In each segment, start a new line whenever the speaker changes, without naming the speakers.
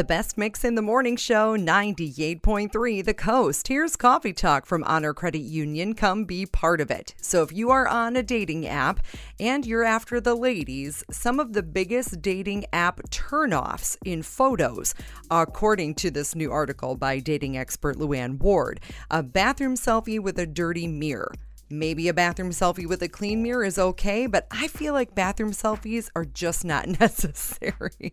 The best mix in the morning show, 98.3 The Coast. Here's Coffee Talk from Honor Credit Union. Come be part of it. So, if you are on a dating app and you're after the ladies, some of the biggest dating app turnoffs in photos, according to this new article by dating expert Luann Ward, a bathroom selfie with a dirty mirror. Maybe a bathroom selfie with a clean mirror is okay, but I feel like bathroom selfies are just not necessary.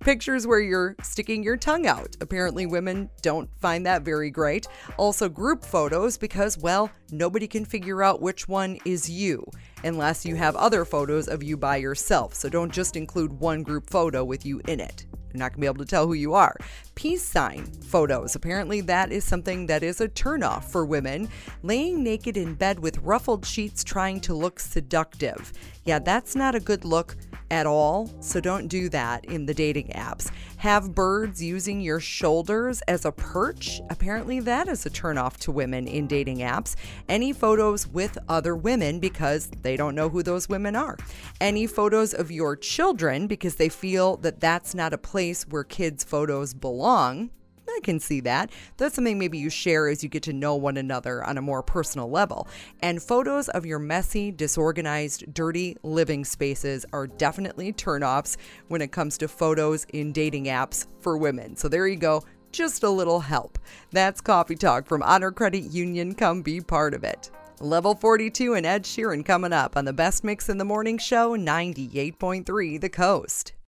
Pictures where you're sticking your tongue out. Apparently, women don't find that very great. Also, group photos because, well, nobody can figure out which one is you unless you have other photos of you by yourself. So don't just include one group photo with you in it. You're not going to be able to tell who you are. Peace sign photos. Apparently, that is something that is a turnoff for women. Laying naked in bed with ruffled sheets trying to look seductive. Yeah, that's not a good look at all, so don't do that in the dating apps. Have birds using your shoulders as a perch? Apparently, that is a turnoff to women in dating apps. Any photos with other women because they don't know who those women are. Any photos of your children because they feel that that's not a place where kids' photos belong. I can see that. That's something maybe you share as you get to know one another on a more personal level. And photos of your messy, disorganized, dirty living spaces are definitely turnoffs when it comes to photos in dating apps for women. So there you go. Just a little help. That's Coffee Talk from Honor Credit Union. Come be part of it. Level 42 and Ed Sheeran coming up on the best mix in the morning show, 98.3 The Coast.